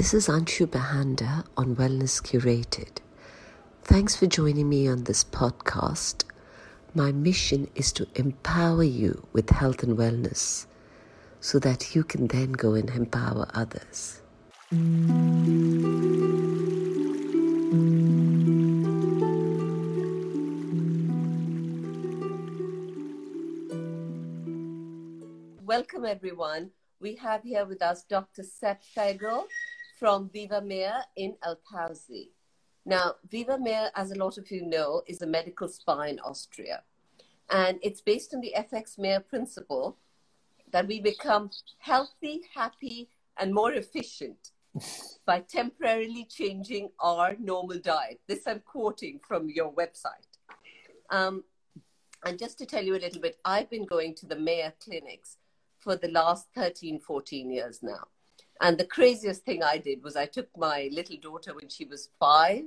This is Anshu Bahanda on Wellness Curated. Thanks for joining me on this podcast. My mission is to empower you with health and wellness so that you can then go and empower others. Welcome, everyone. We have here with us Dr. Sepp Fegerl from Viva Mayr in El Pausi. Now, Viva Mayr, as a lot of you know, is a medical spa in Austria. And it's based on the FX Mayr principle that we become healthy, happy, and more efficient by temporarily changing our normal diet. This I'm quoting from your website. Um, and just to tell you a little bit, I've been going to the Mayr clinics for the last 13, 14 years now. And the craziest thing I did was I took my little daughter when she was five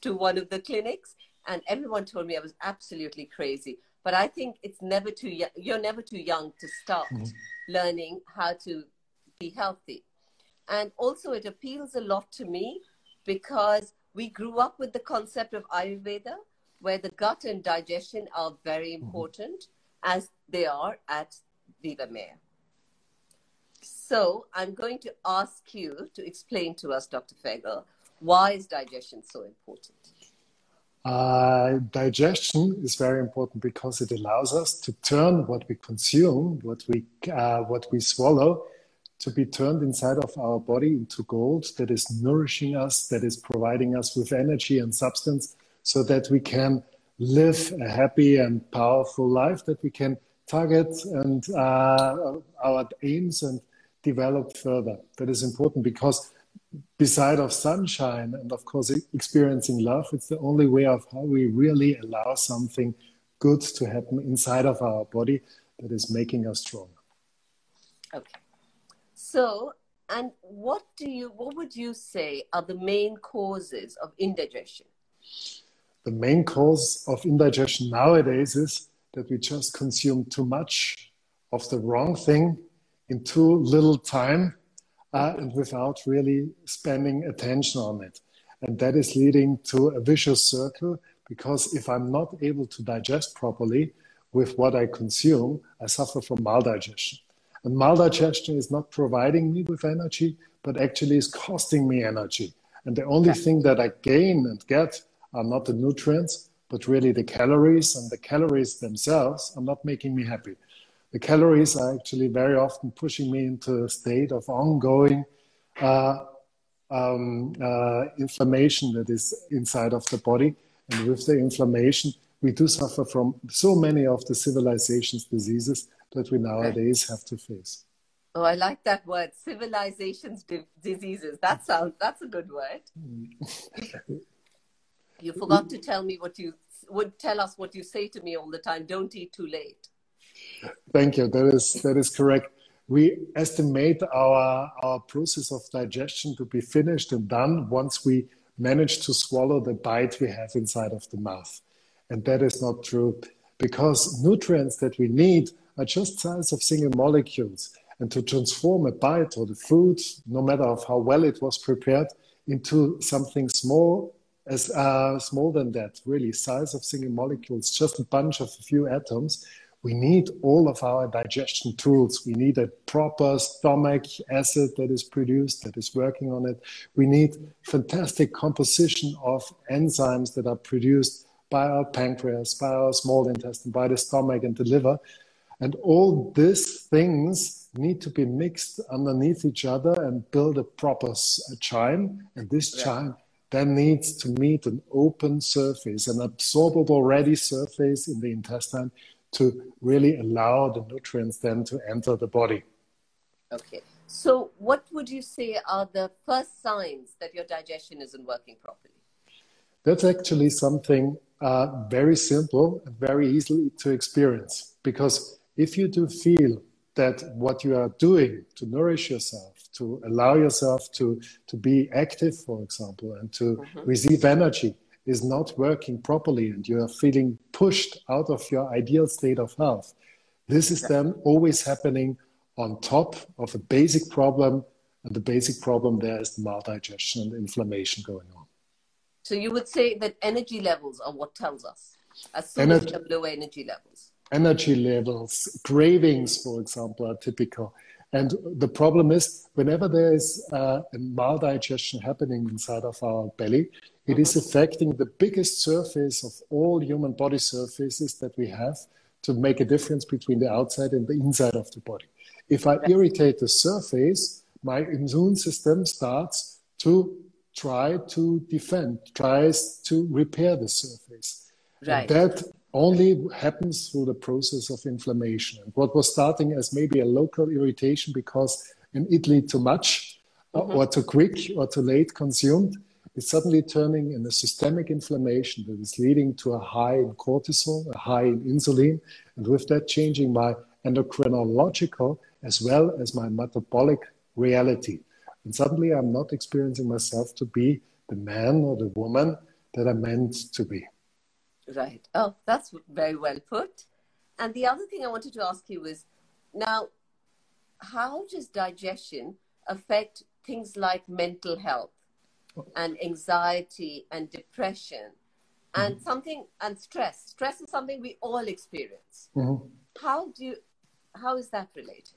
to one of the clinics, and everyone told me I was absolutely crazy. But I think it's never too young. You're never too young to start mm-hmm. learning how to be healthy. And also, it appeals a lot to me because we grew up with the concept of Ayurveda, where the gut and digestion are very mm-hmm. important, mm-hmm. as they are at Viva Mayr. So I'm going to ask you to explain to us, Dr. Fegerl, why is digestion so important? Uh, digestion is very important because it allows us to turn what we consume, what we, uh, what we swallow, to be turned inside of our body into gold that is nourishing us, that is providing us with energy and substance so that we can live a happy and powerful life, that we can target and uh, our aims and develop further. That is important because beside of sunshine and of course experiencing love, it's the only way of how we really allow something good to happen inside of our body that is making us strong. Okay. So, and what do you what would you say are the main causes of indigestion? The main cause of indigestion nowadays is that we just consume too much of the wrong thing in too little time uh, and without really spending attention on it. And that is leading to a vicious circle because if I'm not able to digest properly with what I consume, I suffer from maldigestion. And maldigestion is not providing me with energy, but actually is costing me energy. And the only thing that I gain and get are not the nutrients, but really the calories. And the calories themselves are not making me happy the calories are actually very often pushing me into a state of ongoing uh, um, uh, inflammation that is inside of the body. And with the inflammation, we do suffer from so many of the civilization's diseases that we nowadays have to face. Oh, I like that word, civilization's di- diseases. That sounds that's a good word. you forgot to tell me what you would tell us what you say to me all the time. Don't eat too late. Thank you. That is that is correct. We estimate our our process of digestion to be finished and done once we manage to swallow the bite we have inside of the mouth, and that is not true because nutrients that we need are just size of single molecules. And to transform a bite or the food, no matter of how well it was prepared, into something small as uh, small than that, really size of single molecules, just a bunch of a few atoms, we need all of our digestion tools. We need a proper stomach acid that is produced, that is working on it. We need fantastic composition of enzymes that are produced by our pancreas, by our small intestine, by the stomach and the liver. And all these things need to be mixed underneath each other and build a proper chyme. And this yeah. chyme then needs to meet an open surface, an absorbable ready surface in the intestine to really allow the nutrients then to enter the body. Okay. So, what would you say are the first signs that your digestion isn't working properly? That's actually something uh, very simple and very easily to experience. Because if you do feel that what you are doing to nourish yourself, to allow yourself to, to be active, for example, and to mm-hmm. receive energy, is not working properly and you are feeling pushed out of your ideal state of health, this is then always happening on top of a basic problem, And the basic problem there is the maldigestion and inflammation going on. So you would say that energy levels are what tells us as soon energy, as we have low energy levels. Energy levels, cravings, for example, are typical. And the problem is, whenever there is uh, a maldigestion happening inside of our belly, it is mm-hmm. affecting the biggest surface of all human body surfaces that we have to make a difference between the outside and the inside of the body. If I irritate the surface, my immune system starts to try to defend, tries to repair the surface. Right. And that only happens through the process of inflammation. And what was starting as maybe a local irritation because in Italy too much mm-hmm. or, or too quick or too late consumed is suddenly turning in a systemic inflammation that is leading to a high in cortisol, a high in insulin, and with that changing my endocrinological as well as my metabolic reality. And suddenly I'm not experiencing myself to be the man or the woman that I'm meant to be. Right. Oh, that's very well put. And the other thing I wanted to ask you is now, how does digestion affect things like mental health and anxiety and depression and mm-hmm. something and stress? Stress is something we all experience. Mm-hmm. How do you, how is that related?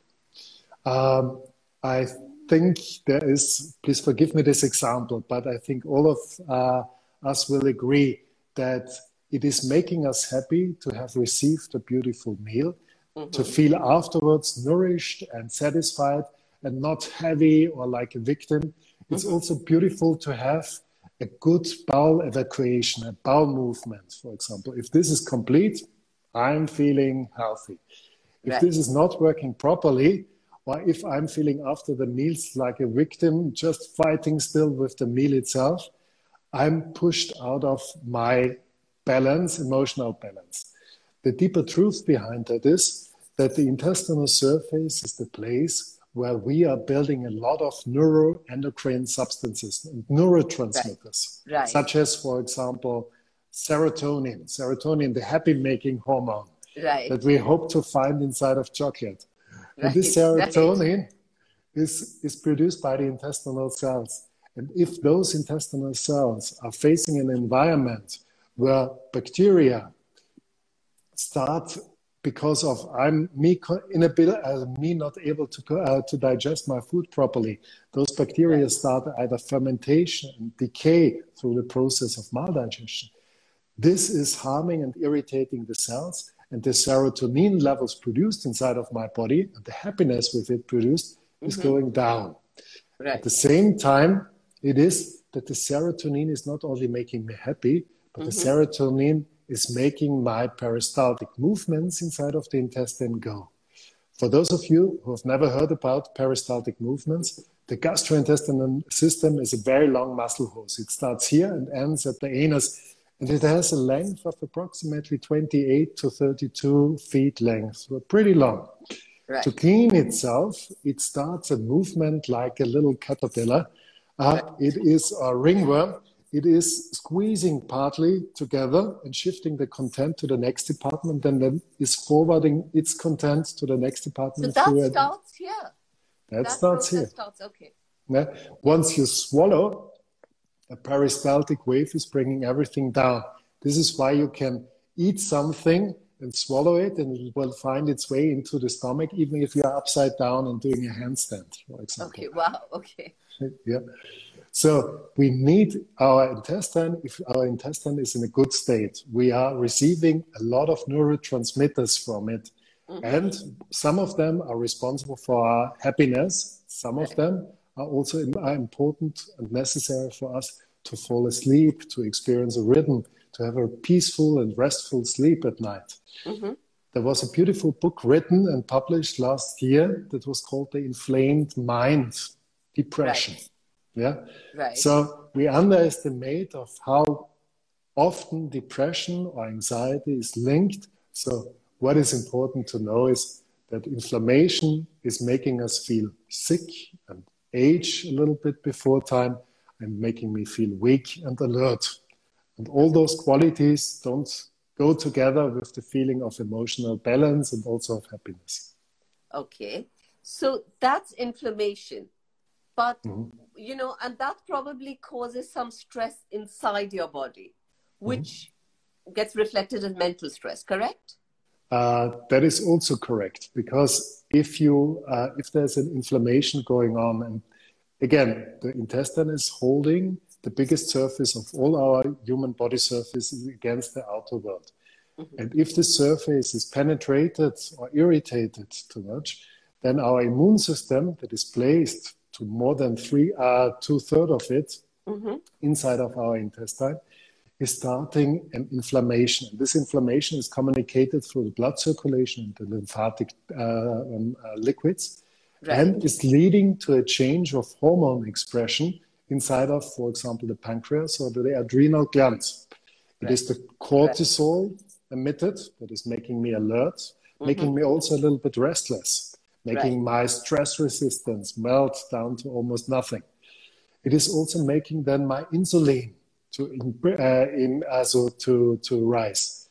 Um, I think there is, please forgive me this example, but I think all of uh, us will agree that it is making us happy to have received a beautiful meal, mm-hmm. to feel afterwards nourished and satisfied and not heavy or like a victim. It's mm-hmm. also beautiful to have a good bowel evacuation, a bowel movement, for example. If this is complete, I'm feeling healthy. If right. this is not working properly, or if I'm feeling after the meals like a victim, just fighting still with the meal itself, I'm pushed out of my balance, emotional balance. The deeper truth behind that is that the intestinal surface is the place where we are building a lot of neuroendocrine substances and neurotransmitters, right. Right. such as, for example, serotonin, serotonin, the happy making hormone right. that we hope to find inside of chocolate. And this serotonin is, is produced by the intestinal cells. And if those intestinal cells are facing an environment where bacteria start because of I'm me inability, uh, me not able to uh, to digest my food properly. Those bacteria start either fermentation and decay through the process of maldigestion. This is harming and irritating the cells, and the serotonin levels produced inside of my body and the happiness with it produced is mm-hmm. going down. Right. At the same time, it is that the serotonin is not only making me happy, but mm-hmm. the serotonin is making my peristaltic movements inside of the intestine go. For those of you who have never heard about peristaltic movements, the gastrointestinal system is a very long muscle hose. It starts here and ends at the anus, and it has a length of approximately 28 to 32 feet length, so pretty long. Right. To clean itself, it starts a movement like a little caterpillar. Uh, it is a ringworm it is squeezing partly together and shifting the content to the next department and then is forwarding its content to the next department. So that starts here. That, that starts here. Starts, okay. Yeah. Once you swallow, a peristaltic wave is bringing everything down. This is why you can eat something and swallow it and it will find its way into the stomach even if you're upside down and doing a handstand, for example. Okay, wow, okay. yeah. So we need our intestine. If our intestine is in a good state, we are receiving a lot of neurotransmitters from it. Mm-hmm. And some of them are responsible for our happiness. Some of them are also are important and necessary for us to fall asleep, to experience a rhythm, to have a peaceful and restful sleep at night. Mm-hmm. There was a beautiful book written and published last year that was called The Inflamed Mind Depression. Right. Yeah. Right. So we underestimate of how often depression or anxiety is linked. So what is important to know is that inflammation is making us feel sick and age a little bit before time and making me feel weak and alert. And all those qualities don't go together with the feeling of emotional balance and also of happiness. Okay. So that's inflammation. But, mm-hmm. you know, and that probably causes some stress inside your body, which mm-hmm. gets reflected in mental stress, correct? Uh, that is also correct because if you uh, if there's an inflammation going on and again the intestine is holding the biggest surface of all our human body surfaces against the outer world mm-hmm. and if the surface is penetrated or irritated too much then our immune system that is placed more than three uh, two thirds of it mm-hmm. inside of our intestine is starting an inflammation. And this inflammation is communicated through the blood circulation and the lymphatic uh, um, uh, liquids right. and is leading to a change of hormone expression inside of, for example, the pancreas or the adrenal glands. Right. It is the cortisol right. emitted that is making me alert, mm-hmm. making me also a little bit restless, making my stress resistance melt down to almost nothing. It is also making then my insulin to uh, in also to to rise.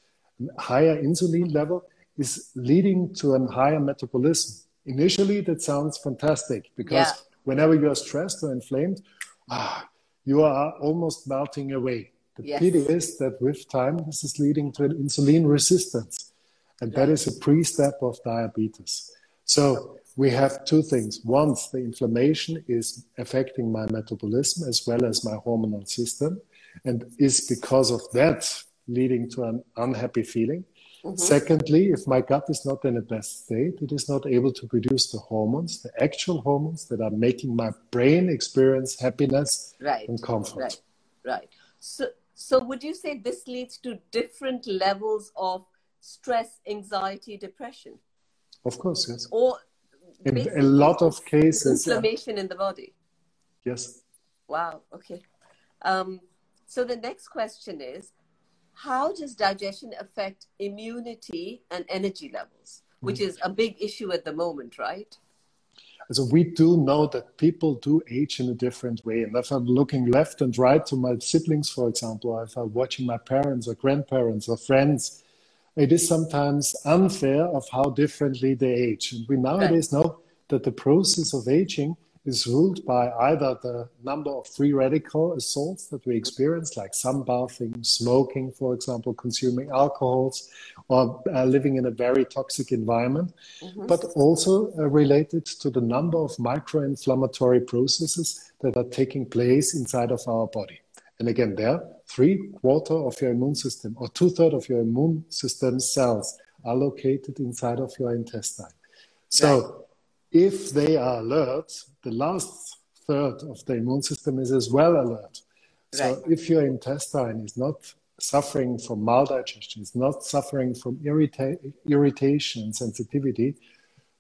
Higher insulin level is leading to a higher metabolism. Initially, that sounds fantastic because yeah. whenever you are stressed or inflamed, ah, you are almost melting away. The yes. pity is that with time, this is leading to an insulin resistance, and that is a pre-step of diabetes. So we have two things. Once the inflammation is affecting my metabolism as well as my hormonal system, and is because of that leading to an unhappy feeling. Mm-hmm. Secondly, if my gut is not in the best state, it is not able to produce the hormones, the actual hormones that are making my brain experience happiness right. and comfort. Right, right. So, so would you say this leads to different levels of stress, anxiety, depression? Of course, yes. Or in a lot of cases, inflammation yeah. in the body. Yes. Wow. Okay. Um, so the next question is how does digestion affect immunity and energy levels, which mm. is a big issue at the moment, right? So we do know that people do age in a different way. And if I'm looking left and right to my siblings, for example, if I'm watching my parents or grandparents or friends, it is sometimes unfair of how differently they age. And we nowadays right. know that the process of aging is ruled by either the number of free radical assaults that we experience, like sunbathing, smoking, for example, consuming alcohols, or uh, living in a very toxic environment, mm-hmm. but also uh, related to the number of micro-inflammatory processes that are taking place inside of our body. And again, there, three quarter of your immune system or two third of your immune system cells are located inside of your intestine. So if they are alert, the last third of the immune system is as well alert. So right. if your intestine is not suffering from maldigestion, is not suffering from irrita- irritation and sensitivity,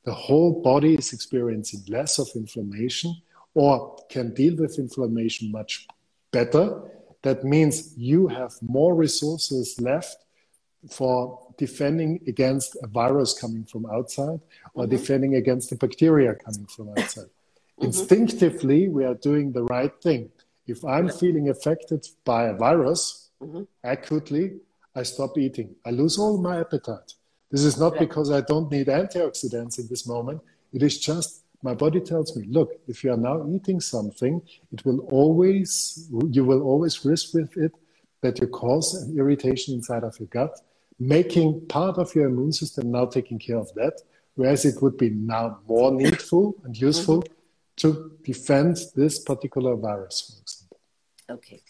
the whole body is experiencing less of inflammation or can deal with inflammation much better. That means you have more resources left for defending against a virus coming from outside or mm-hmm. defending against a bacteria coming from outside. Mm-hmm. Instinctively, we are doing the right thing. If I'm feeling affected by a virus mm-hmm. acutely, I stop eating. I lose all my appetite. This is not because I don't need antioxidants in this moment. It is just my body tells me, look, if you are now eating something, it will always, you will always risk with it that you cause an irritation inside of your gut making part of your immune system now taking care of that, whereas it would be now more needful and useful mm-hmm. to defend this particular virus, for example. Okay.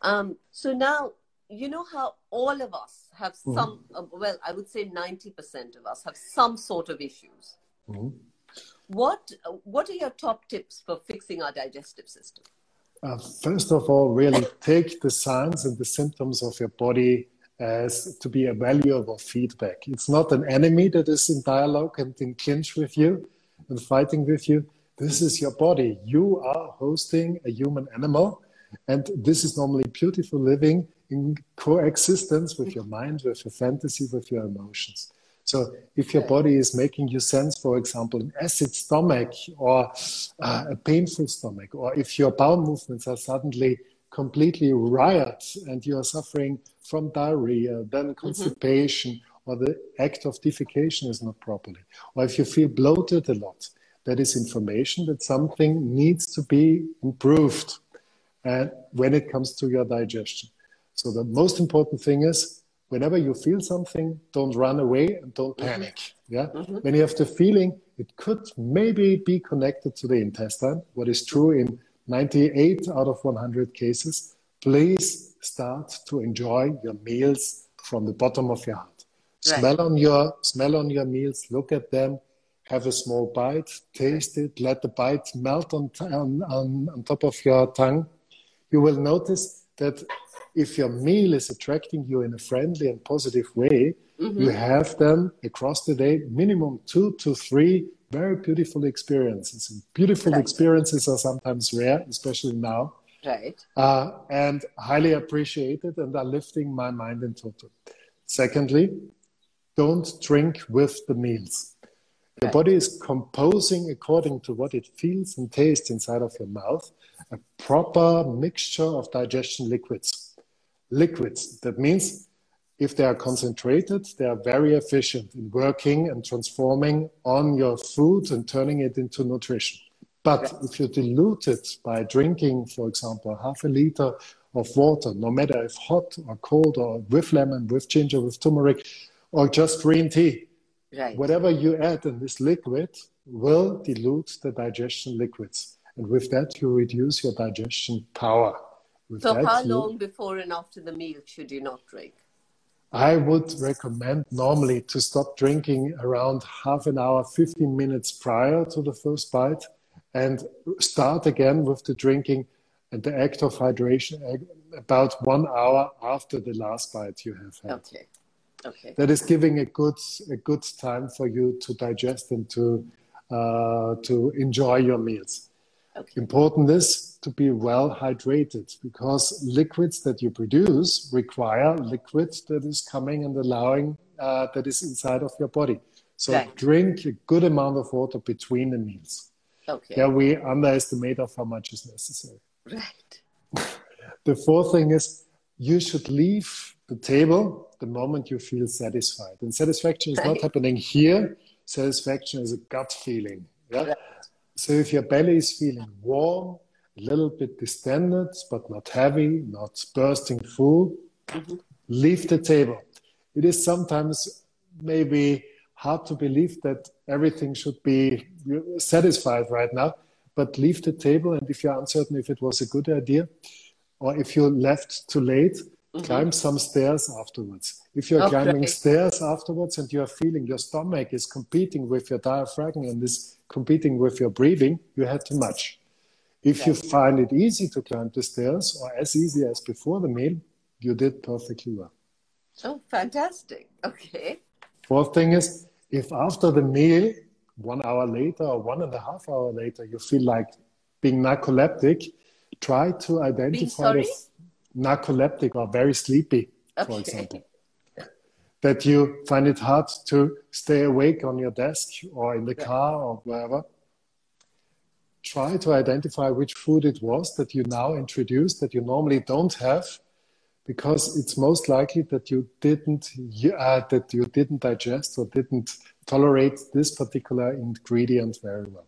Um, so now, you know how all of us have mm-hmm. some, uh, well, I would say 90% of us have some sort of issues. Mm-hmm. What, what are your top tips for fixing our digestive system? Uh, first of all, really take the signs and the symptoms of your body as to be a valuable feedback. It's not an enemy that is in dialogue and in clinch with you and fighting with you. This is your body. You are hosting a human animal, and this is normally beautiful living in coexistence with your mind, with your fantasy, with your emotions. So, if your body is making you sense, for example, an acid stomach or uh, a painful stomach, or if your bowel movements are suddenly completely riot and you are suffering from diarrhea, then mm-hmm. constipation, mm-hmm. or the act of defecation is not properly, or if you feel bloated a lot, that is information that something needs to be improved and when it comes to your digestion. So the most important thing is whenever you feel something, don't run away and don't mm-hmm. panic. Yeah. Mm-hmm. When you have the feeling it could maybe be connected to the intestine, what is true in 98 out of 100 cases, please start to enjoy your meals from the bottom of your heart. Right. Smell on your smell on your meals, look at them, have a small bite, taste it, let the bite melt on, on, on, on top of your tongue. You will notice that if your meal is attracting you in a friendly and positive way, mm-hmm. you have then across the day minimum two to three very beautiful experiences. And beautiful right. experiences are sometimes rare, especially now. Right. Uh, and highly appreciated and are lifting my mind in total. Secondly, don't drink with the meals. The right. body is composing according to what it feels and tastes inside of your mouth a proper mixture of digestion liquids. Liquids, that means if they are concentrated, they are very efficient in working and transforming on your food and turning it into nutrition. But if you dilute it by drinking, for example, half a liter of water, no matter if hot or cold or with lemon, with ginger, with turmeric, or just green tea, right. whatever you add in this liquid will dilute the digestion liquids. And with that, you reduce your digestion power. With so, how long before and after the meal should you not drink? I would recommend normally to stop drinking around half an hour, 15 minutes prior to the first bite and start again with the drinking and the act of hydration about one hour after the last bite you have had. Okay. Okay. That is giving a good a good time for you to digest and to uh, to enjoy your meals. Okay. Important is to be well hydrated because liquids that you produce require liquid that is coming and allowing uh, that is inside of your body. So drink a good amount of water between the meals. Okay. Yeah, we underestimate of how much is necessary. Right. the fourth thing is you should leave the table the moment you feel satisfied. And satisfaction is right. not happening here. Satisfaction is a gut feeling. Yeah. Right. So if your belly is feeling warm, a little bit distended, but not heavy, not bursting full, mm-hmm. leave the table. It is sometimes maybe hard to believe that everything should be satisfied right now, but leave the table. And if you're uncertain if it was a good idea, or if you left too late, mm-hmm. climb some stairs afterwards. If you're okay. climbing stairs afterwards and you're feeling your stomach is competing with your diaphragm and is competing with your breathing, you had too much. If you find it easy to climb the stairs or as easy as before the meal, you did perfectly well. Oh, fantastic. Okay. Fourth thing is if after the meal, one hour later or one and a half hour later, you feel like being narcoleptic, try to identify the narcoleptic or very sleepy, okay. for example that you find it hard to stay awake on your desk or in the yeah. car or wherever. Try to identify which food it was that you now introduced that you normally don't have, because it's most likely that you didn't uh, that you didn't digest or didn't tolerate this particular ingredient very well.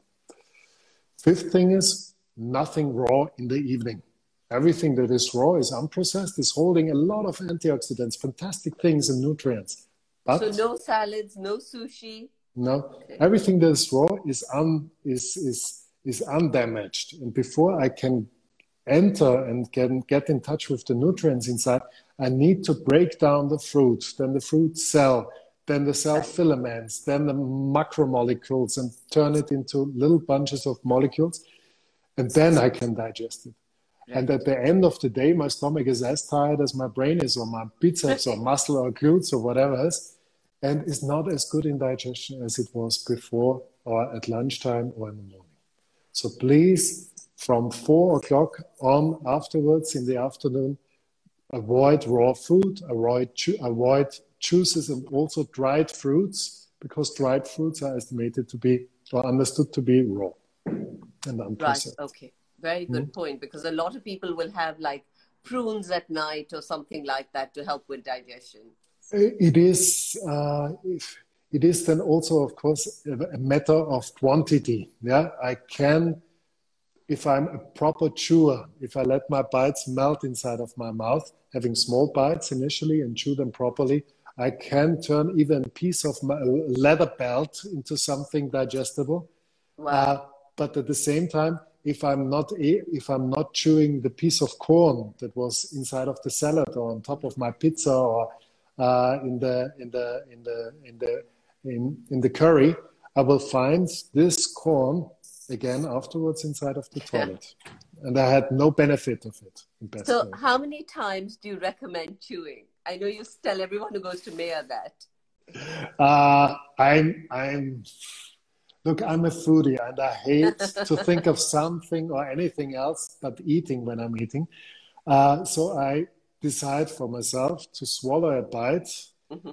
Fifth thing is nothing raw in the evening. Everything that is raw is unprocessed, is holding a lot of antioxidants, fantastic things and nutrients. But so no salads, no sushi. No, okay. everything that is raw is un is is is undamaged. And before I can enter and get get in touch with the nutrients inside, I need to break down the fruit, then the fruit cell, then the cell filaments, then the macromolecules, and turn it into little bunches of molecules, and then I can digest it. And at the end of the day, my stomach is as tired as my brain is, or my biceps, or muscle, or glutes, or whatever else, and is not as good in digestion as it was before, or at lunchtime, or in the morning. So please, from four o'clock on afterwards in the afternoon, avoid raw food, avoid avoid juices, and also dried fruits, because dried fruits are estimated to be or understood to be raw and unprocessed. Right. Okay very good mm point because a lot of people will have like prunes at night or something like that to help with digestion. It is, uh, if, it is then also, of course, a matter of quantity. Yeah, I can, if I'm a proper chewer, if I let my bites melt inside of my mouth, having small bites initially and chew them properly, I can turn even a piece of my leather belt into something digestible. Wow. Uh, but at the same time, if I'm not if I'm not chewing the piece of corn that was inside of the salad or on top of my pizza or uh, in the in the in the in the in, in the curry, I will find this corn again afterwards inside of the toilet, and I had no benefit of it. so, way. how many times do you recommend chewing? I know you tell everyone who goes to Mayr that. Uh, I'm I'm Look, I'm a foodie and I hate to think of something or anything else but eating when I'm eating. Uh, so I decide for myself to swallow a bite mm-hmm.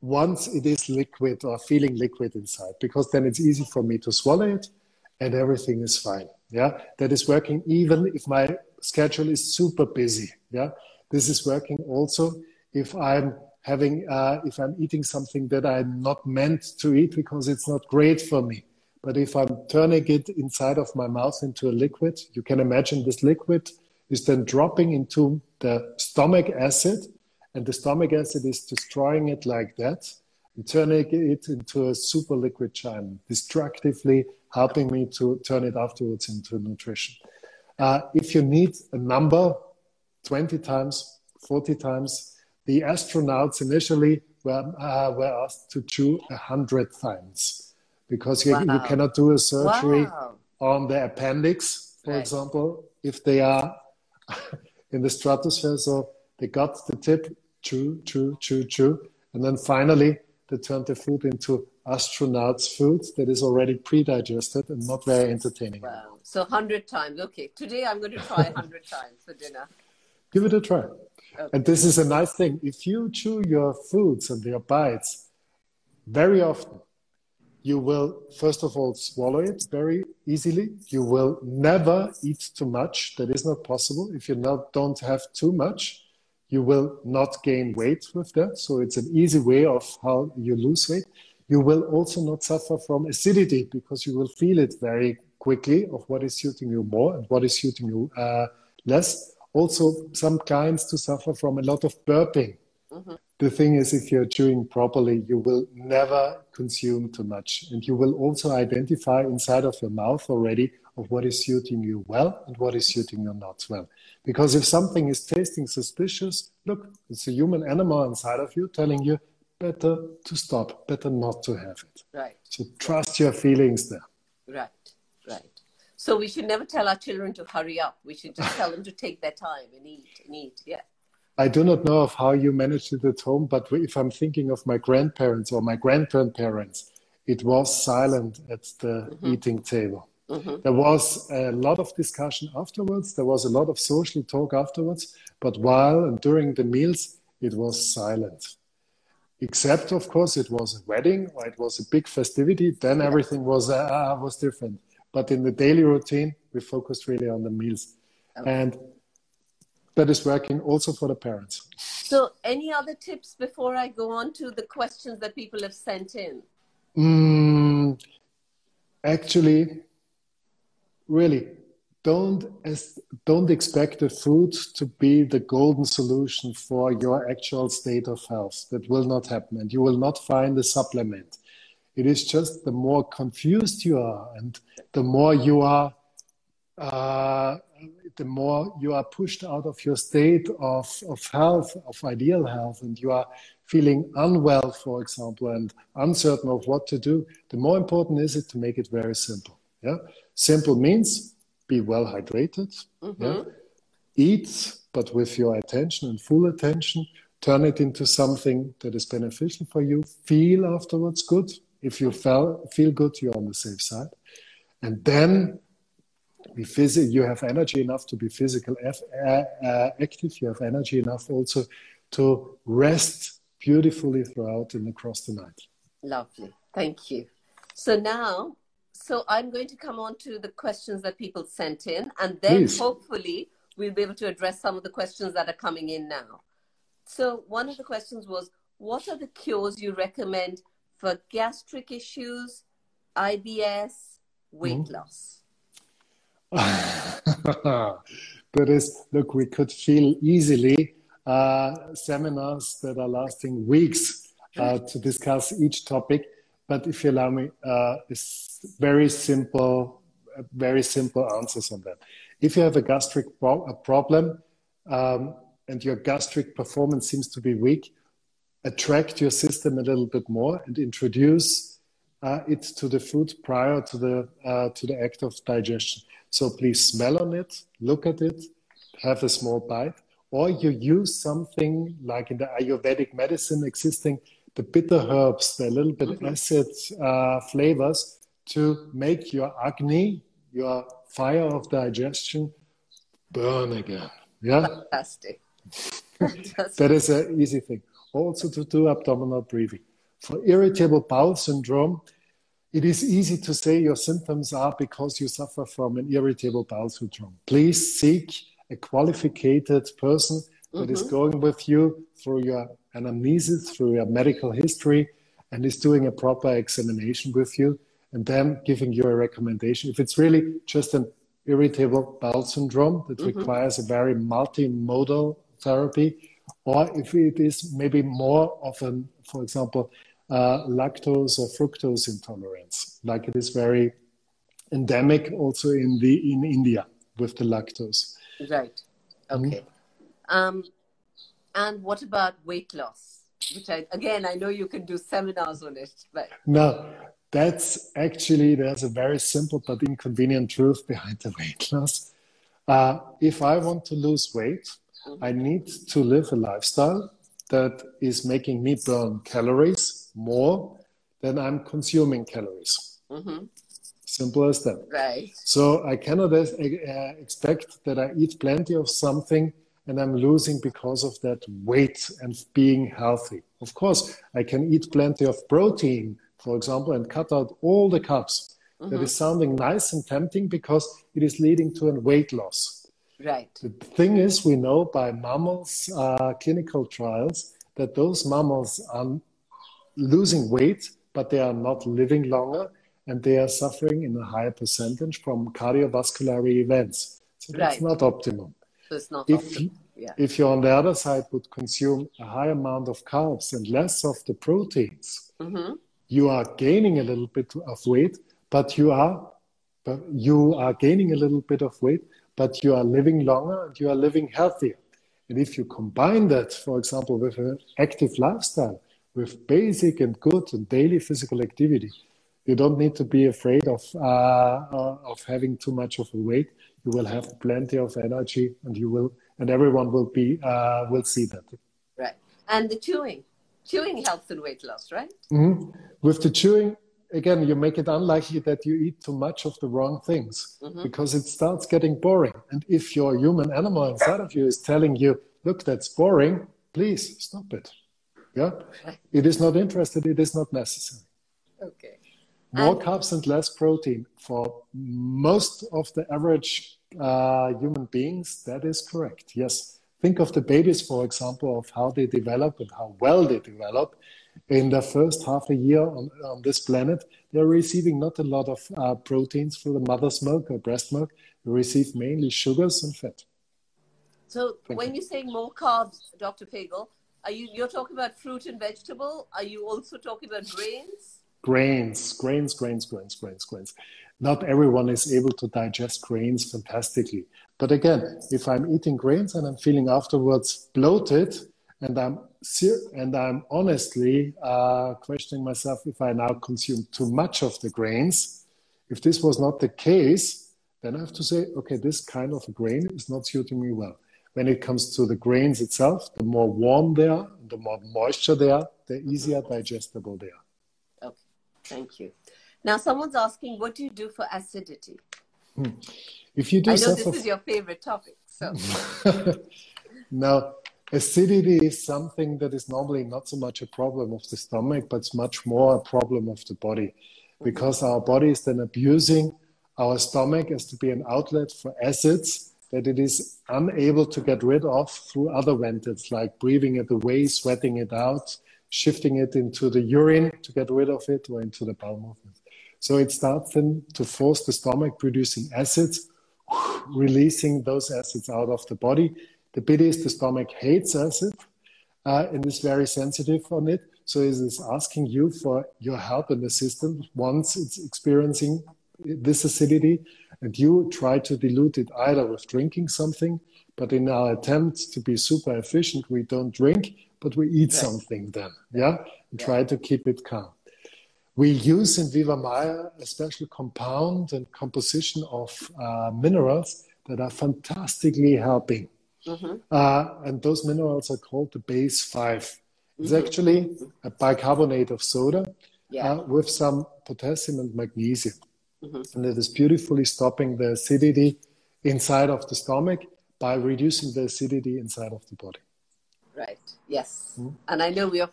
Once it is liquid or feeling liquid inside, because then it's easy for me to swallow it and everything is fine. Yeah, that is working even if my schedule is super busy. Yeah, this is working also if I'm having uh, if I'm eating something that I'm not meant to eat because it's not great for me. But if I'm turning it inside of my mouth into a liquid, you can imagine this liquid is then dropping into the stomach acid, and the stomach acid is destroying it like that and turning it into a super liquid chyme, destructively helping me to turn it afterwards into nutrition. Uh, if you need a number, 20 times, 40 times, the astronauts initially were, uh, were asked to chew 100 times because you, wow. you cannot do a surgery wow. on the appendix, for right. example, if they are in the stratosphere. So they got the tip, chew, chew, chew, chew, and then finally they turned the food into astronauts' food that is already pre-digested and not very entertaining. Wow! So hundred times. Okay, today I'm going to try hundred times for dinner. Give it a try. Okay. And this is a nice thing. If you chew your foods and your bites very often, you will first of all swallow it very easily you will never eat too much that is not possible if you not, don't have too much you will not gain weight with that. So it's an easy way of how you lose weight. You will also not suffer from acidity because you will feel it very quickly of what is suiting you more and what is suiting you uh, less. Also some clients to suffer from a lot of burping. Mm-hmm. The thing is, if you're chewing properly, you will never consume too much. And you will also identify inside of your mouth already of what is suiting you well and what is suiting you not well. Because if something is tasting suspicious, look, it's a human animal inside of you telling you better to stop, better not to have it. Right. So trust your feelings there. Right, right. So we should never tell our children to hurry up. We should just tell them to take their time and eat and eat. Yeah. I do not know of how you managed it at home, but if I'm thinking of my grandparents or my grandparents, it was silent at the mm-hmm. eating table. Mm-hmm. There was a lot of discussion afterwards. There was a lot of social talk afterwards, but while and during the meals, it was silent. Except, of course, it was a wedding or it was a big festivity. Then yeah. everything was uh, was different. But in the daily routine, we focused really on the meals. Okay. And that is working also for the parents. So, any other tips before I go on to the questions that people have sent in? Mm, actually, really, don't don't expect the food to be the golden solution for your actual state of health. That will not happen, and you will not find a supplement. It is just the more confused you are, and the more you are. Uh, the more you are pushed out of your state of, of health, of ideal health, and you are feeling unwell, for example, and uncertain of what to do, the more important is it to make it very simple. Yeah, simple means be well hydrated. Mm-hmm. Yeah? Eat, but with your attention and full attention. Turn it into something that is beneficial for you. Feel afterwards good. If you feel, feel good, you're on the safe side. And then be phys- you have energy enough to be physical uh, uh, active you have energy enough also to rest beautifully throughout and across the night lovely thank you so now so i'm going to come on to the questions that people sent in and then Please. hopefully we'll be able to address some of the questions that are coming in now so one of the questions was what are the cures you recommend for gastric issues, IBS, weight mm-hmm. loss? that is, look, we could feel easily uh, seminars that are lasting weeks uh, to discuss each topic. But if you allow me, uh, it's very simple, very simple answers on that. If you have a gastric pro- a problem um, and your gastric performance seems to be weak, attract your system a little bit more and introduce uh, it to the food prior to the uh, to the act of digestion. So please smell on it, look at it, have a small bite, or you use something like in the Ayurvedic medicine existing the bitter herbs, the little bit mm-hmm. acid uh, flavors to make your agni, your fire of digestion, burn again. Yeah, fantastic. that is an easy thing. Also to do abdominal breathing. For irritable bowel syndrome, it is easy to say your symptoms are because you suffer from an irritable bowel syndrome. Please seek a qualified person that mm-hmm. is going with you through your anamnesis, through your medical history, and is doing a proper examination with you, and then giving you a recommendation. If it's really just an irritable bowel syndrome that mm-hmm. requires a very multimodal therapy, or if it is maybe more of an, for example, uh, lactose or fructose intolerance, like it is very endemic also in the in India with the lactose. Right. Okay. Mm-hmm. Um, and what about weight loss? Which I again I know you can do seminars on it, but no, that's actually there's a very simple but inconvenient truth behind the weight loss. Uh, if I want to lose weight, mm-hmm. I need to live a lifestyle that is making me burn calories more than I'm consuming calories. Mm-hmm. Simple as that. Right. So I cannot uh, expect that I eat plenty of something and I'm losing because of that weight and being healthy. Of course, I can eat plenty of protein, for example, and cut out all the carbs. Mm-hmm. That is sounding nice and tempting because it is leading to a weight loss. Right. The thing is, we know by mammals uh, clinical trials that those mammals are losing weight, but they are not living longer and they are suffering in a higher percentage from cardiovascular events. So that's right. not optimum. It's not if, optimum. Yeah. If you on the other side would consume a high amount of carbs and less of the proteins, mm-hmm. you are gaining a little bit of weight, but you are but you are gaining a little bit of weight, but you are living longer and you are living healthier. And if you combine that, for example, with an active lifestyle, with basic and good and daily physical activity, you don't need to be afraid of uh, uh, of having too much of a weight. You will have plenty of energy, and you will, and everyone will be uh, will see that. Right, and the chewing, chewing helps in weight loss, right? Mm-hmm. With the chewing, again, you make it unlikely that you eat too much of the wrong things mm-hmm. because it starts getting boring. And if your human animal inside of you is telling you, look, that's boring, please stop it. Yeah. It is not interested, it is not necessary. Okay. More and- carbs and less protein for most of the average uh, human beings, that is correct. Yes. Think of the babies, for example, of how they develop and how well they develop in the first half a year on, on this planet, they're receiving not a lot of uh, proteins through the mother's milk or breast milk. They receive mainly sugars and fat. So Thank when you. you're saying more carbs, Dr. Pagel, are you you're talking about fruit and vegetable? Are you also talking about grains? Grains, grains, grains, grains, grains, grains. Not everyone is able to digest grains fantastically. But again, if I'm eating grains and I'm feeling afterwards bloated, and I'm and I'm honestly uh, questioning myself if I now consume too much of the grains. If this was not the case, then I have to say, okay, this kind of grain is not suiting me well. When it comes to the grains itself, the more warm they are, the more moisture they are, the easier digestible they are. Thank you. Now, someone's asking, what do you do for acidity? Hmm. If you do I know this is your favorite topic. So. now, acidity is something that is normally not so much a problem of the stomach, but it's much more a problem of the body because our body is then abusing our stomach as to be an outlet for acids that it is unable to get rid of through other methods like breathing it away, sweating it out, shifting it into the urine to get rid of it or into the bowel movement. So it starts then to force the stomach producing acids, releasing those acids out of the body. The pity is the stomach hates acid uh, and is very sensitive on it. So it is asking you for your help and assistance once it's experiencing this acidity, and you try to dilute it either with drinking something, but in our attempt to be super efficient, we don't drink, but we eat something then, yeah, and yeah. try to keep it calm. We use in Viva Mayr a special compound and composition of uh, minerals that are fantastically helping. Mm-hmm. Uh, and those minerals are called the base 5 mm-hmm. It's actually a bicarbonate of soda yeah. uh, with some potassium and magnesium. Mm-hmm. And it is beautifully stopping the acidity inside of the stomach by reducing the acidity inside of the body. Right, yes. Mm-hmm. And I know we are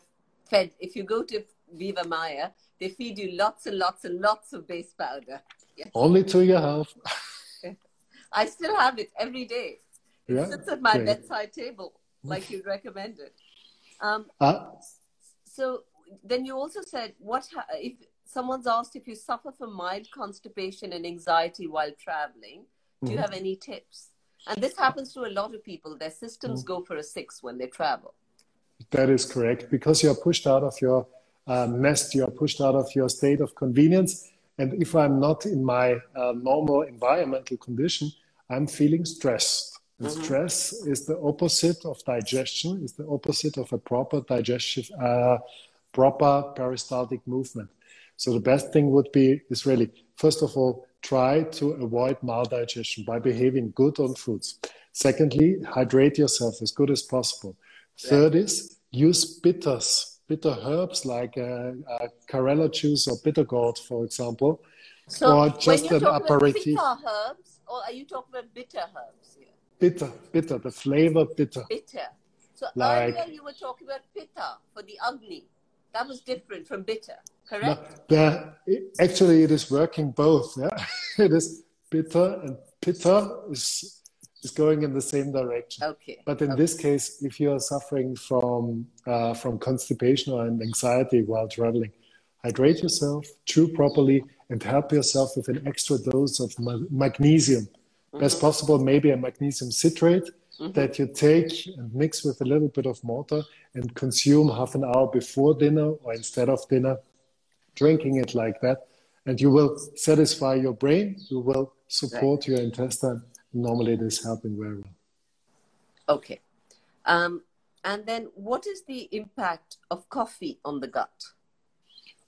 fed, if you go to Viva Mayr, they feed you lots and lots and lots of base powder. Yes. Only to your health. I still have it every day. It yeah? sits at my bedside table, like you recommended. Um, uh, so then you also said, what ha- if someone's asked if you suffer from mild constipation and anxiety while traveling? Do mm-hmm. you have any tips? And this happens to a lot of people. Their systems mm-hmm. go for a six when they travel. That is correct because you're pushed out of your uh, nest, you're pushed out of your state of convenience. And if I'm not in my uh, normal environmental condition, I'm feeling stressed. And mm-hmm. stress is the opposite of digestion, is the opposite of a proper digestive, uh, proper peristaltic movement. So the best thing would be is really, first of all, try to avoid maldigestion by behaving good on foods. Secondly, hydrate yourself as good as possible. Third is use bitters, bitter herbs like uh, uh, Karela juice or bitter gourd, for example, so or just an aperitif. Bitter herbs, or are you talking about bitter herbs here? Bitter, bitter, the flavor bitter. Bitter. So like, earlier you were talking about pitta for the ugly. That was different from bitter, correct? No, actually, it is working both. Yeah, it is bitter and pitta is is going in the same direction. Okay. But in okay. this case, if you are suffering from uh, from constipation or anxiety while traveling, hydrate yourself, chew properly, and help yourself with an extra dose of ma- magnesium. Mm-hmm. Best possible, maybe a magnesium citrate mm-hmm. that you take and mix with a little bit of water and consume half an hour before dinner or instead of dinner, drinking it like that. And you will satisfy your brain, you will support right. your intestine. Normally, it is helping very well. Okay. Um, and then, what is the impact of coffee on the gut?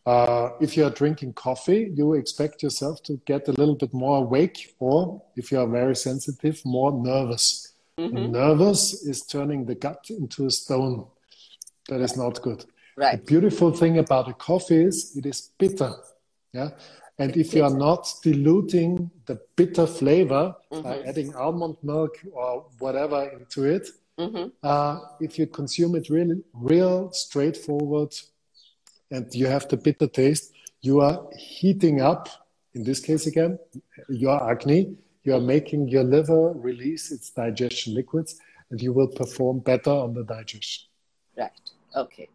Uh, if you are drinking coffee, you expect yourself to get a little bit more awake, or if you are very sensitive, more nervous. Mm-hmm. Nervous is turning the gut into a stone. That is not good. Right. The beautiful thing about a coffee is it is bitter. Yeah. And if you are not diluting the bitter flavor mm-hmm. by adding almond milk or whatever into it, mm-hmm. uh, if you consume it really, real straightforward, and you have the bitter taste, you are heating up. In this case, again, your agni you are making your liver release its digestion liquids and you will perform better on the digestion. Right. Okay.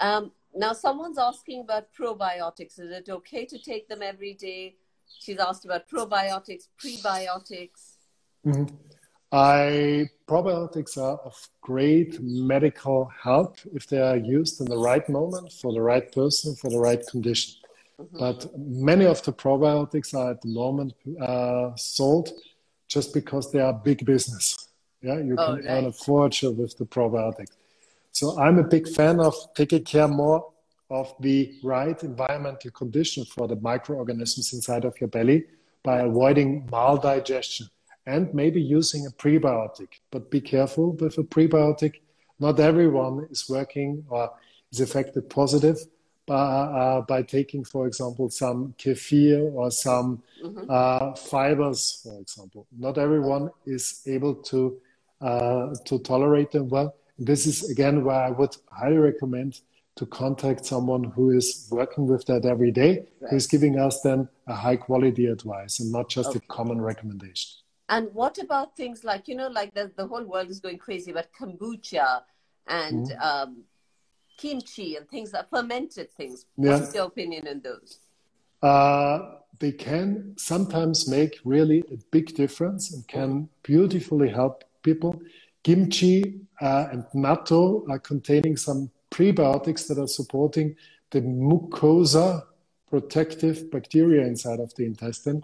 Um, now, someone's asking about probiotics. Is it okay to take them every day? She's asked about probiotics, prebiotics. Mm-hmm. I probiotics are of great medical help if they are used in the right moment for the right person for the right condition. Mm-hmm. But many of the probiotics are at the moment uh, sold just because they are big business. Yeah, you oh, can earn a fortune with the probiotics. So I'm a big fan of taking care more of the right environmental condition for the microorganisms inside of your belly by avoiding maldigestion and maybe using a prebiotic. But be careful with a prebiotic. Not everyone is working or is affected positive by, uh, by taking, for example, some kefir or some mm-hmm. uh, fibers, for example. Not everyone is able to uh, to tolerate them well. This is again where I would highly recommend to contact someone who is working with that every day, right. who is giving us then a high quality advice and not just okay. a common recommendation. And what about things like, you know, like the, the whole world is going crazy about kombucha and mm-hmm. um, kimchi and things that fermented things. Yeah. What's your opinion on those? Uh, they can sometimes make really a big difference and can beautifully help people. Kimchi uh, and natto are containing some prebiotics that are supporting the mucosa protective bacteria inside of the intestine.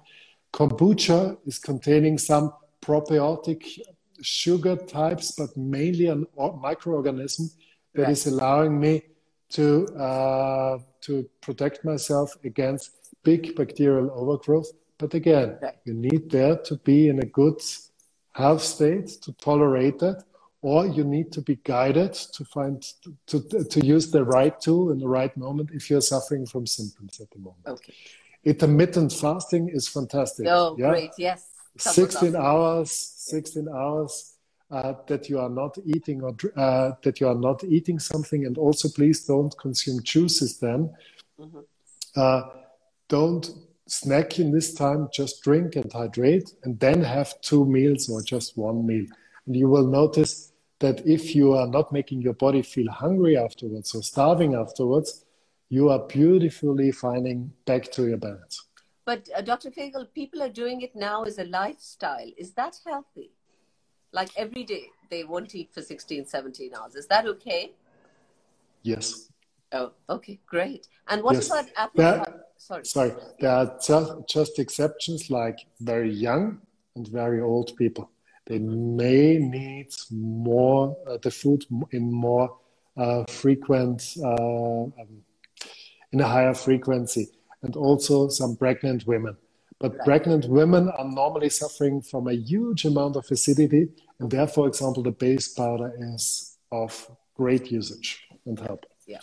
Kombucha is containing some probiotic sugar types, but mainly a microorganism that right. is allowing me to uh, to protect myself against big bacterial overgrowth. But again, right. you need there to be in a good health state to tolerate that, or you need to be guided to find to, to use the right tool in the right moment if you're suffering from symptoms at the moment. Okay. Intermittent fasting is fantastic. Oh, yeah? great! Yes. 16 hours, 16 hours uh, that you are not eating or uh, that you are not eating something, and also please don't consume juices then. Mm-hmm. Uh, don't snack in this time, just drink and hydrate, and then have two meals or just one meal. And you will notice that if you are not making your body feel hungry afterwards or starving afterwards, you are beautifully finding back to your balance. But uh, Dr. Fegerl, people are doing it now as a lifestyle. Is that healthy? Like every day, they won't eat for 16, 17 hours. Is that okay? Yes. Oh, okay, great. And what yes. about apple? There, sorry. Sorry, there are just, just exceptions like very young and very old people. They may need more uh, the food in more uh, frequent, uh, um, in a higher frequency, and also some pregnant women. But right. pregnant women are normally suffering from a huge amount of acidity, and there, for example, the base powder is of great usage and help. Yeah.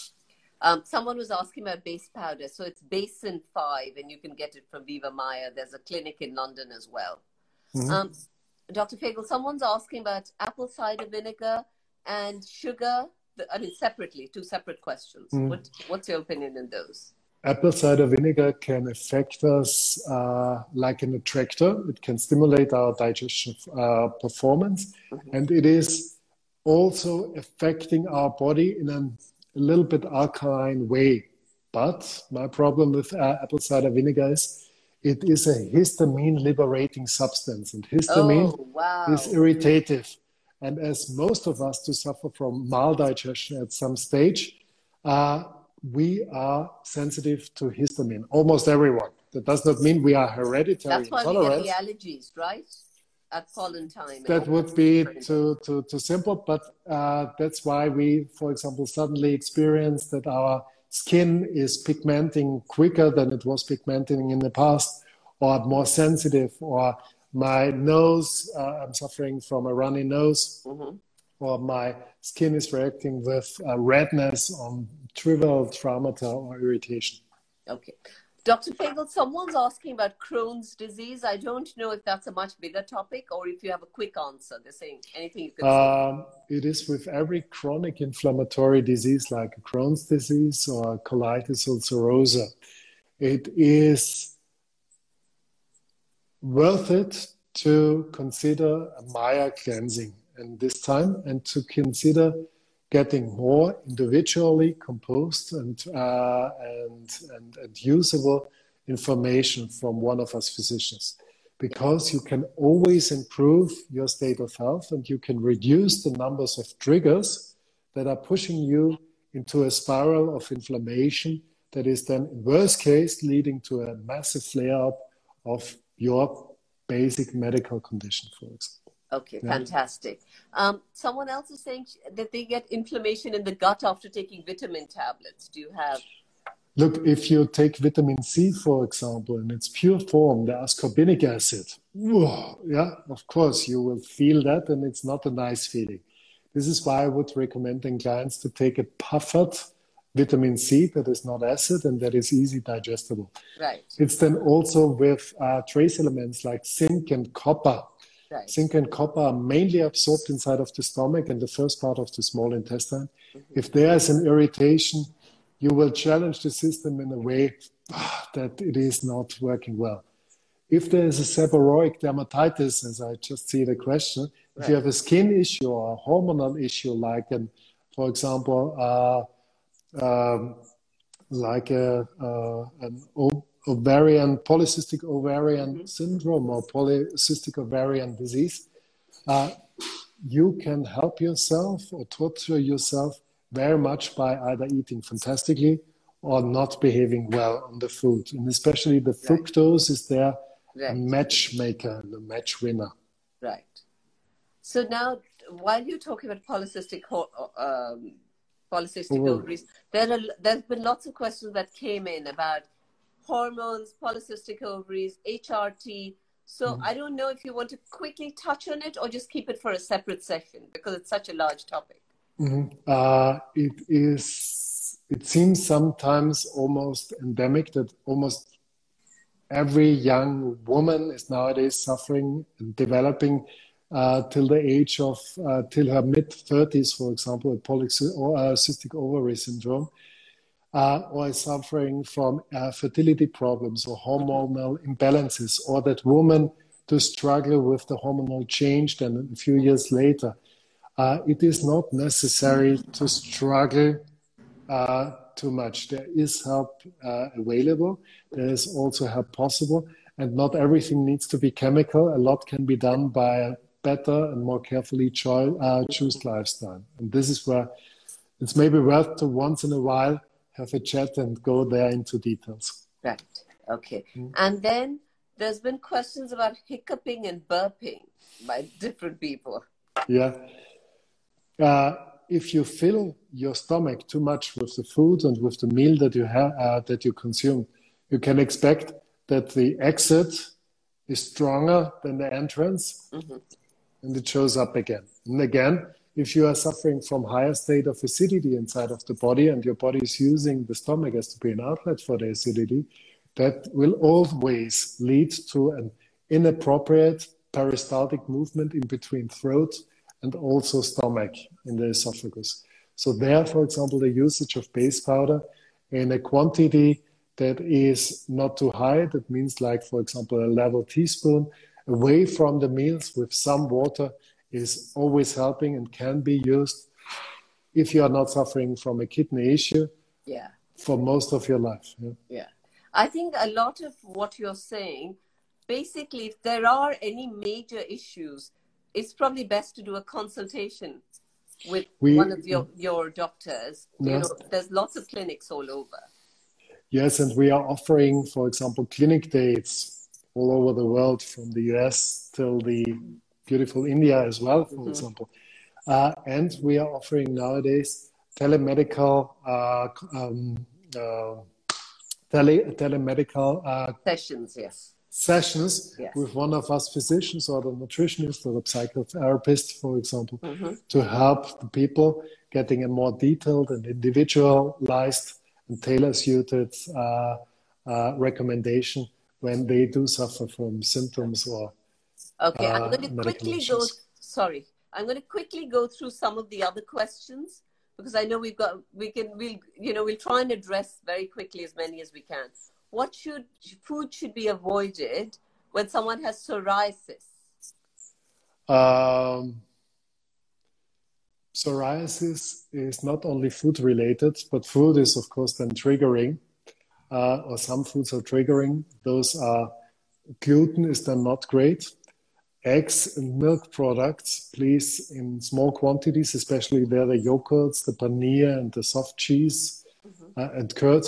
Um, someone was asking about base powder. So it's Basin 5, and you can get it from Viva Mayr. There's a clinic in London as well. Mm-hmm. Um, Dr. Fegerl, someone's asking about apple cider vinegar and sugar. I mean, separately, two separate questions. Mm. What, what's your opinion on those? Apple cider vinegar can affect us uh, like an attractor. It can stimulate our digestion uh, performance, mm-hmm. and it is also affecting our body in an a little bit alkaline way. But my problem with uh, apple cider vinegar is it is a histamine liberating substance, and histamine oh, wow. is irritative. And as most of us do suffer from maldigestion at some stage, uh, we are sensitive to histamine. Almost everyone. That does not mean we are hereditary That's why intolerant. we get the allergies, right? at pollen time. That would be too, too, too simple, but uh, that's why we, for example, suddenly experience that our skin is pigmenting quicker than it was pigmenting in the past, or more sensitive, or my nose, uh, I'm suffering from a runny nose, mm-hmm. Or my skin is reacting with uh, redness on trivial traumata or irritation. Okay. Dr. Fegerl, someone's asking about Crohn's disease. I don't know if that's a much bigger topic or if you have a quick answer. They're saying anything you can um, say. It is with every chronic inflammatory disease like Crohn's disease or colitis ulcerosa. It is worth it to consider a Mayr cleansing and this time and to consider getting more individually composed and, uh, and, and, and usable information from one of us physicians because you can always improve your state of health and you can reduce the numbers of triggers that are pushing you into a spiral of inflammation that is then, in worst case, leading to a massive flare up of your basic medical condition, for example. Okay, yeah. fantastic. Um, someone else is saying that they get inflammation in the gut after taking vitamin tablets. Do you have? Look, if you take vitamin C, for example, in its pure form, the ascorbic acid, whoa, yeah, of course, you will feel that, and it's not a nice feeling. This is why I would recommend in clients to take a puffered vitamin C that is not acid and that is easy digestible. Right. It's then also with uh, trace elements like zinc and copper Right. Zinc and copper are mainly absorbed inside of the stomach and the first part of the small intestine. Mm-hmm. If there is an irritation, you will challenge the system in a way ah, that it is not working well. If there is a seborrheic dermatitis, as I just see the question, right. if you have a skin issue or a hormonal issue, like, an, for example, uh, um, like a, uh, an ovarian polycystic ovarian mm -hmm. syndrome or polycystic ovarian disease, uh, you can help yourself or torture yourself very much by either eating fantastically or not behaving well on the food. And especially the right. fructose is there right. a matchmaker, the match winner. Right. So now, while you're talking about polycystic um, polycystic ovaries, there are there's been lots of questions that came in about hormones, polycystic ovaries, HRT. So mm-hmm. I don't know if you want to quickly touch on it or just keep it for a separate session because it's such a large topic. Mm-hmm. Uh, it is. It seems sometimes almost endemic that almost every young woman is nowadays suffering and developing uh, till the age of uh, till her mid 30s, for example, a polycystic ovary syndrome, uh, or is suffering from uh, fertility problems or hormonal imbalances, or that woman to struggle with the hormonal change then a few years later. Uh, it is not necessary to struggle uh, too much. There is help uh, available. There is also help possible, and not everything needs to be chemical. A lot can be done by a better and more carefully cho- uh, choose lifestyle. And this is where it's maybe worth to once in a while have a chat and go there into details. Right. Okay. Mm. And then there's been questions about hiccuping and burping by different people. Yeah. Uh, if you fill your stomach too much with the food and with the meal that you have uh, that you consume, you can expect that the exit is stronger than the entrance, mm-hmm. and it shows up again and again if you are suffering from higher state of acidity inside of the body and your body is using the stomach as to be an outlet for the acidity, that will always lead to an inappropriate peristaltic movement in between throat and also stomach in the esophagus. So there, for example, the usage of base powder in a quantity that is not too high, that means like, for example, a level teaspoon away from the meals with some water is always helping and can be used if you are not suffering from a kidney issue yeah for most of your life yeah, yeah. i think a lot of what you're saying basically if there are any major issues it's probably best to do a consultation with we, one of your, your doctors yes. you know there's lots of clinics all over yes and we are offering for example clinic dates all over the world from the us till the beautiful India as well, for mm-hmm. example. Uh, and we are offering nowadays telemedical uh, um, uh, tele telemedical uh, sessions, yes. Sessions yes. with one of us physicians or the nutritionist or the psychotherapist, for example, mm-hmm. to help the people getting a more detailed and individualized and tailor-suited uh, uh, recommendation when they do suffer from symptoms or Okay, I'm uh, going to quickly go. Sorry, I'm going to quickly go through some of the other questions because I know we've got we can we'll you know we'll try and address very quickly as many as we can. What should food should be avoided when someone has psoriasis? Um, psoriasis is not only food related, but food is of course then triggering, uh, or some foods are triggering. Those are gluten is then not great eggs and milk products, please, in small quantities, especially there the yogurts, the paneer, and the soft cheese mm-hmm. uh, and curd.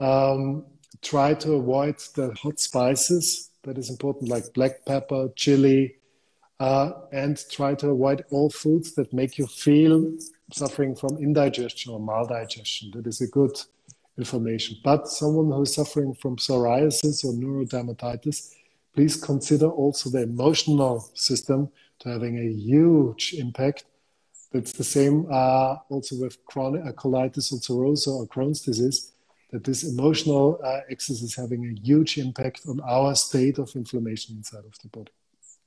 Um, try to avoid the hot spices. That is important, like black pepper, chili, uh, and try to avoid all foods that make you feel suffering from indigestion or maldigestion. That is a good information. But someone who is suffering from psoriasis or neurodermatitis, please consider also the emotional system to having a huge impact. It's the same uh, also with chronic uh, colitis ulcerosa or Crohn's disease, that this emotional uh, excess is having a huge impact on our state of inflammation inside of the body.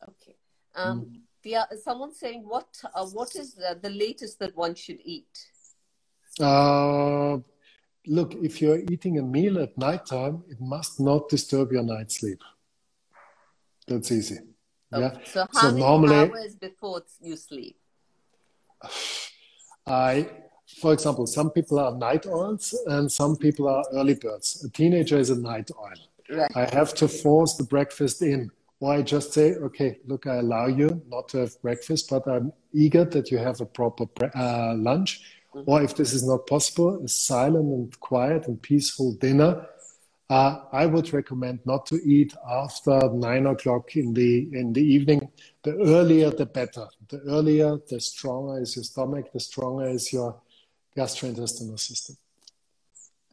Okay. Um, mm. the, someone saying, what, uh, what is the, the, latest that one should eat? Uh, look, if you're eating a meal at nighttime, it must not disturb your night sleep. That's easy. Okay. Yeah. So how so many normally, hours before you sleep? I for example, some people are night owls and some people are early birds. A teenager is a night owl. Right. I have to force the breakfast in. Or I just say, okay, look, I allow you not to have breakfast, but I'm eager that you have a proper uh, lunch. Mm-hmm. Or if this is not possible, a silent and quiet and peaceful dinner. Uh, I would recommend not to eat after nine o'clock in the in the evening. The earlier, the better. The earlier, the stronger is your stomach. The stronger is your gastrointestinal system.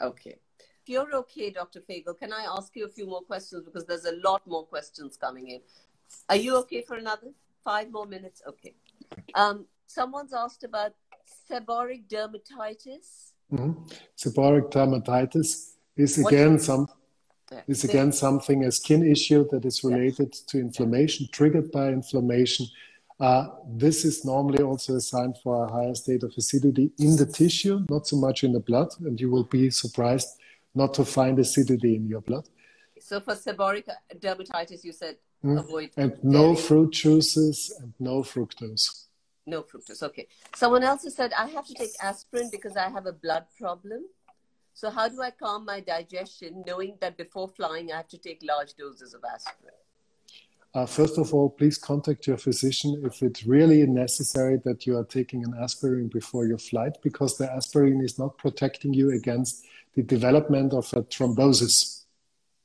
Okay. If you're okay, Dr. Fegerl, can I ask you a few more questions because there's a lot more questions coming in. Are you okay for another five more minutes? Okay. Um, someone's asked about seborrheic dermatitis. Mm-hmm. Seborrheic dermatitis is again some is again something a skin issue that is related to inflammation, triggered by inflammation. Uh, this is normally also a sign for a higher state of acidity in the tissue, not so much in the blood, and you will be surprised not to find acidity in your blood. So for seborrheic dermatitis, you said mm. avoid and no fruit juices and no fructose. No fructose. Okay. Someone else has said I have to take aspirin because I have a blood problem. So how do I calm my digestion, knowing that before flying I have to take large doses of aspirin? Uh, first of all, please contact your physician if it's really necessary that you are taking an aspirin before your flight, because the aspirin is not protecting you against the development of a thrombosis.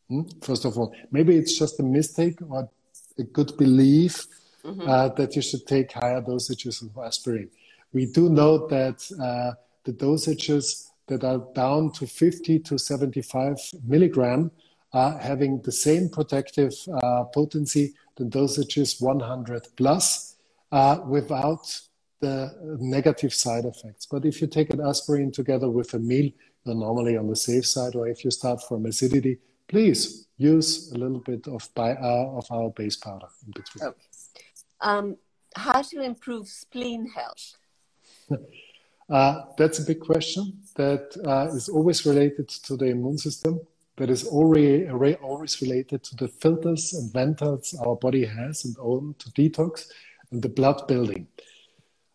Hmm? First of all, maybe it's just a mistake or a good belief mm-hmm. uh, that you should take higher dosages of aspirin. We do know that uh, the dosages that are down to 50 to 75 milligram are having the same protective uh, potency than dosages 100 plus uh, without the negative side effects. But if you take an aspirin together with a meal, you're normally on the safe side. Or if you start from acidity, please use a little bit of, bi- uh, of our base powder in between. Okay. Um, how to improve spleen health? uh, that's a big question that uh, is always related to the immune system. That is already, always related to the filters and venters our body has and own to detox and the blood building.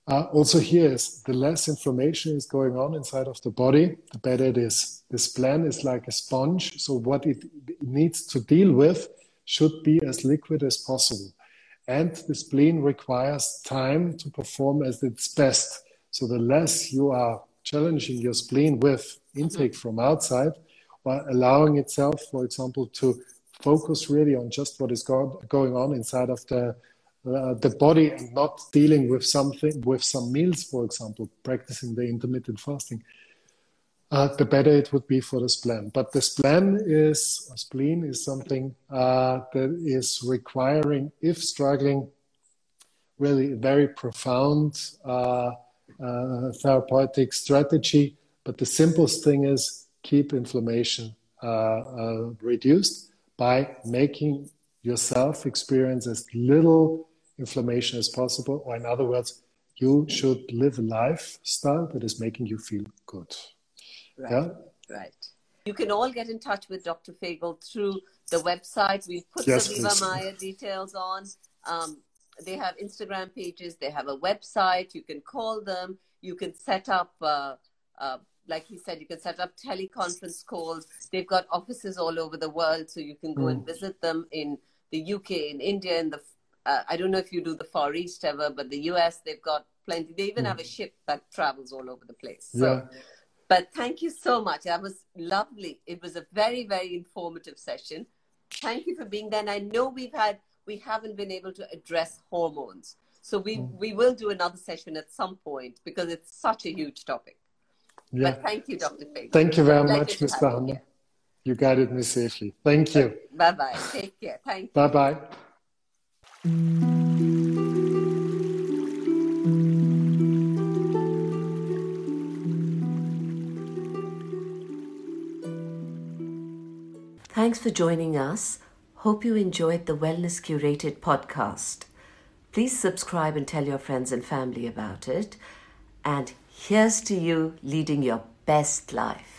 Uh, also here is the less inflammation is going on inside of the body, the better it is. The spleen is like a sponge, so what it needs to deal with should be as liquid as possible. And the spleen requires time to perform as its best. So the less you are challenging your spleen with intake from outside, or allowing itself, for example, to focus really on just what is go- going on inside of the uh, the body and not dealing with something with some meals, for example, practicing the intermittent fasting, uh, the better it would be for the spleen. But the spleen is spleen is something uh, that is requiring, if struggling, really very profound uh, uh, therapeutic strategy. But the simplest thing is keep inflammation uh, reduced by making yourself experience as little inflammation as possible. Or, in other words, you should live a lifestyle that is making you feel good. Right. Yeah? Right. You can all get in touch with Dr. Fegerl through the website. We've put yes, the Viva please. Mayr details on. Um, they have Instagram pages, they have a website. You can call them. You can set up, uh, uh, like he said, you can set up teleconference calls. They've got offices all over the world, so you can go mm. and visit them in the UK, in India, in the uh, I don't know if you do the Far East ever, but the US, they've got plenty. They even mm. have a ship that travels all over the place. So, yeah. But thank you so much. That was lovely. It was a very, very informative session. Thank you for being there. And I know we've had, we haven't been able to address hormones. So we, mm. we will do another session at some point because it's such a huge topic. Yeah. But thank you, Dr. Fegerl. Thank you very much, Mr. Hanna. You guided me safely. Thank you. Bye bye. Take care. Thank you. Bye bye. Thanks for joining us. Hope you enjoyed the Wellness Curated podcast. Please subscribe and tell your friends and family about it. And here's to you leading your best life.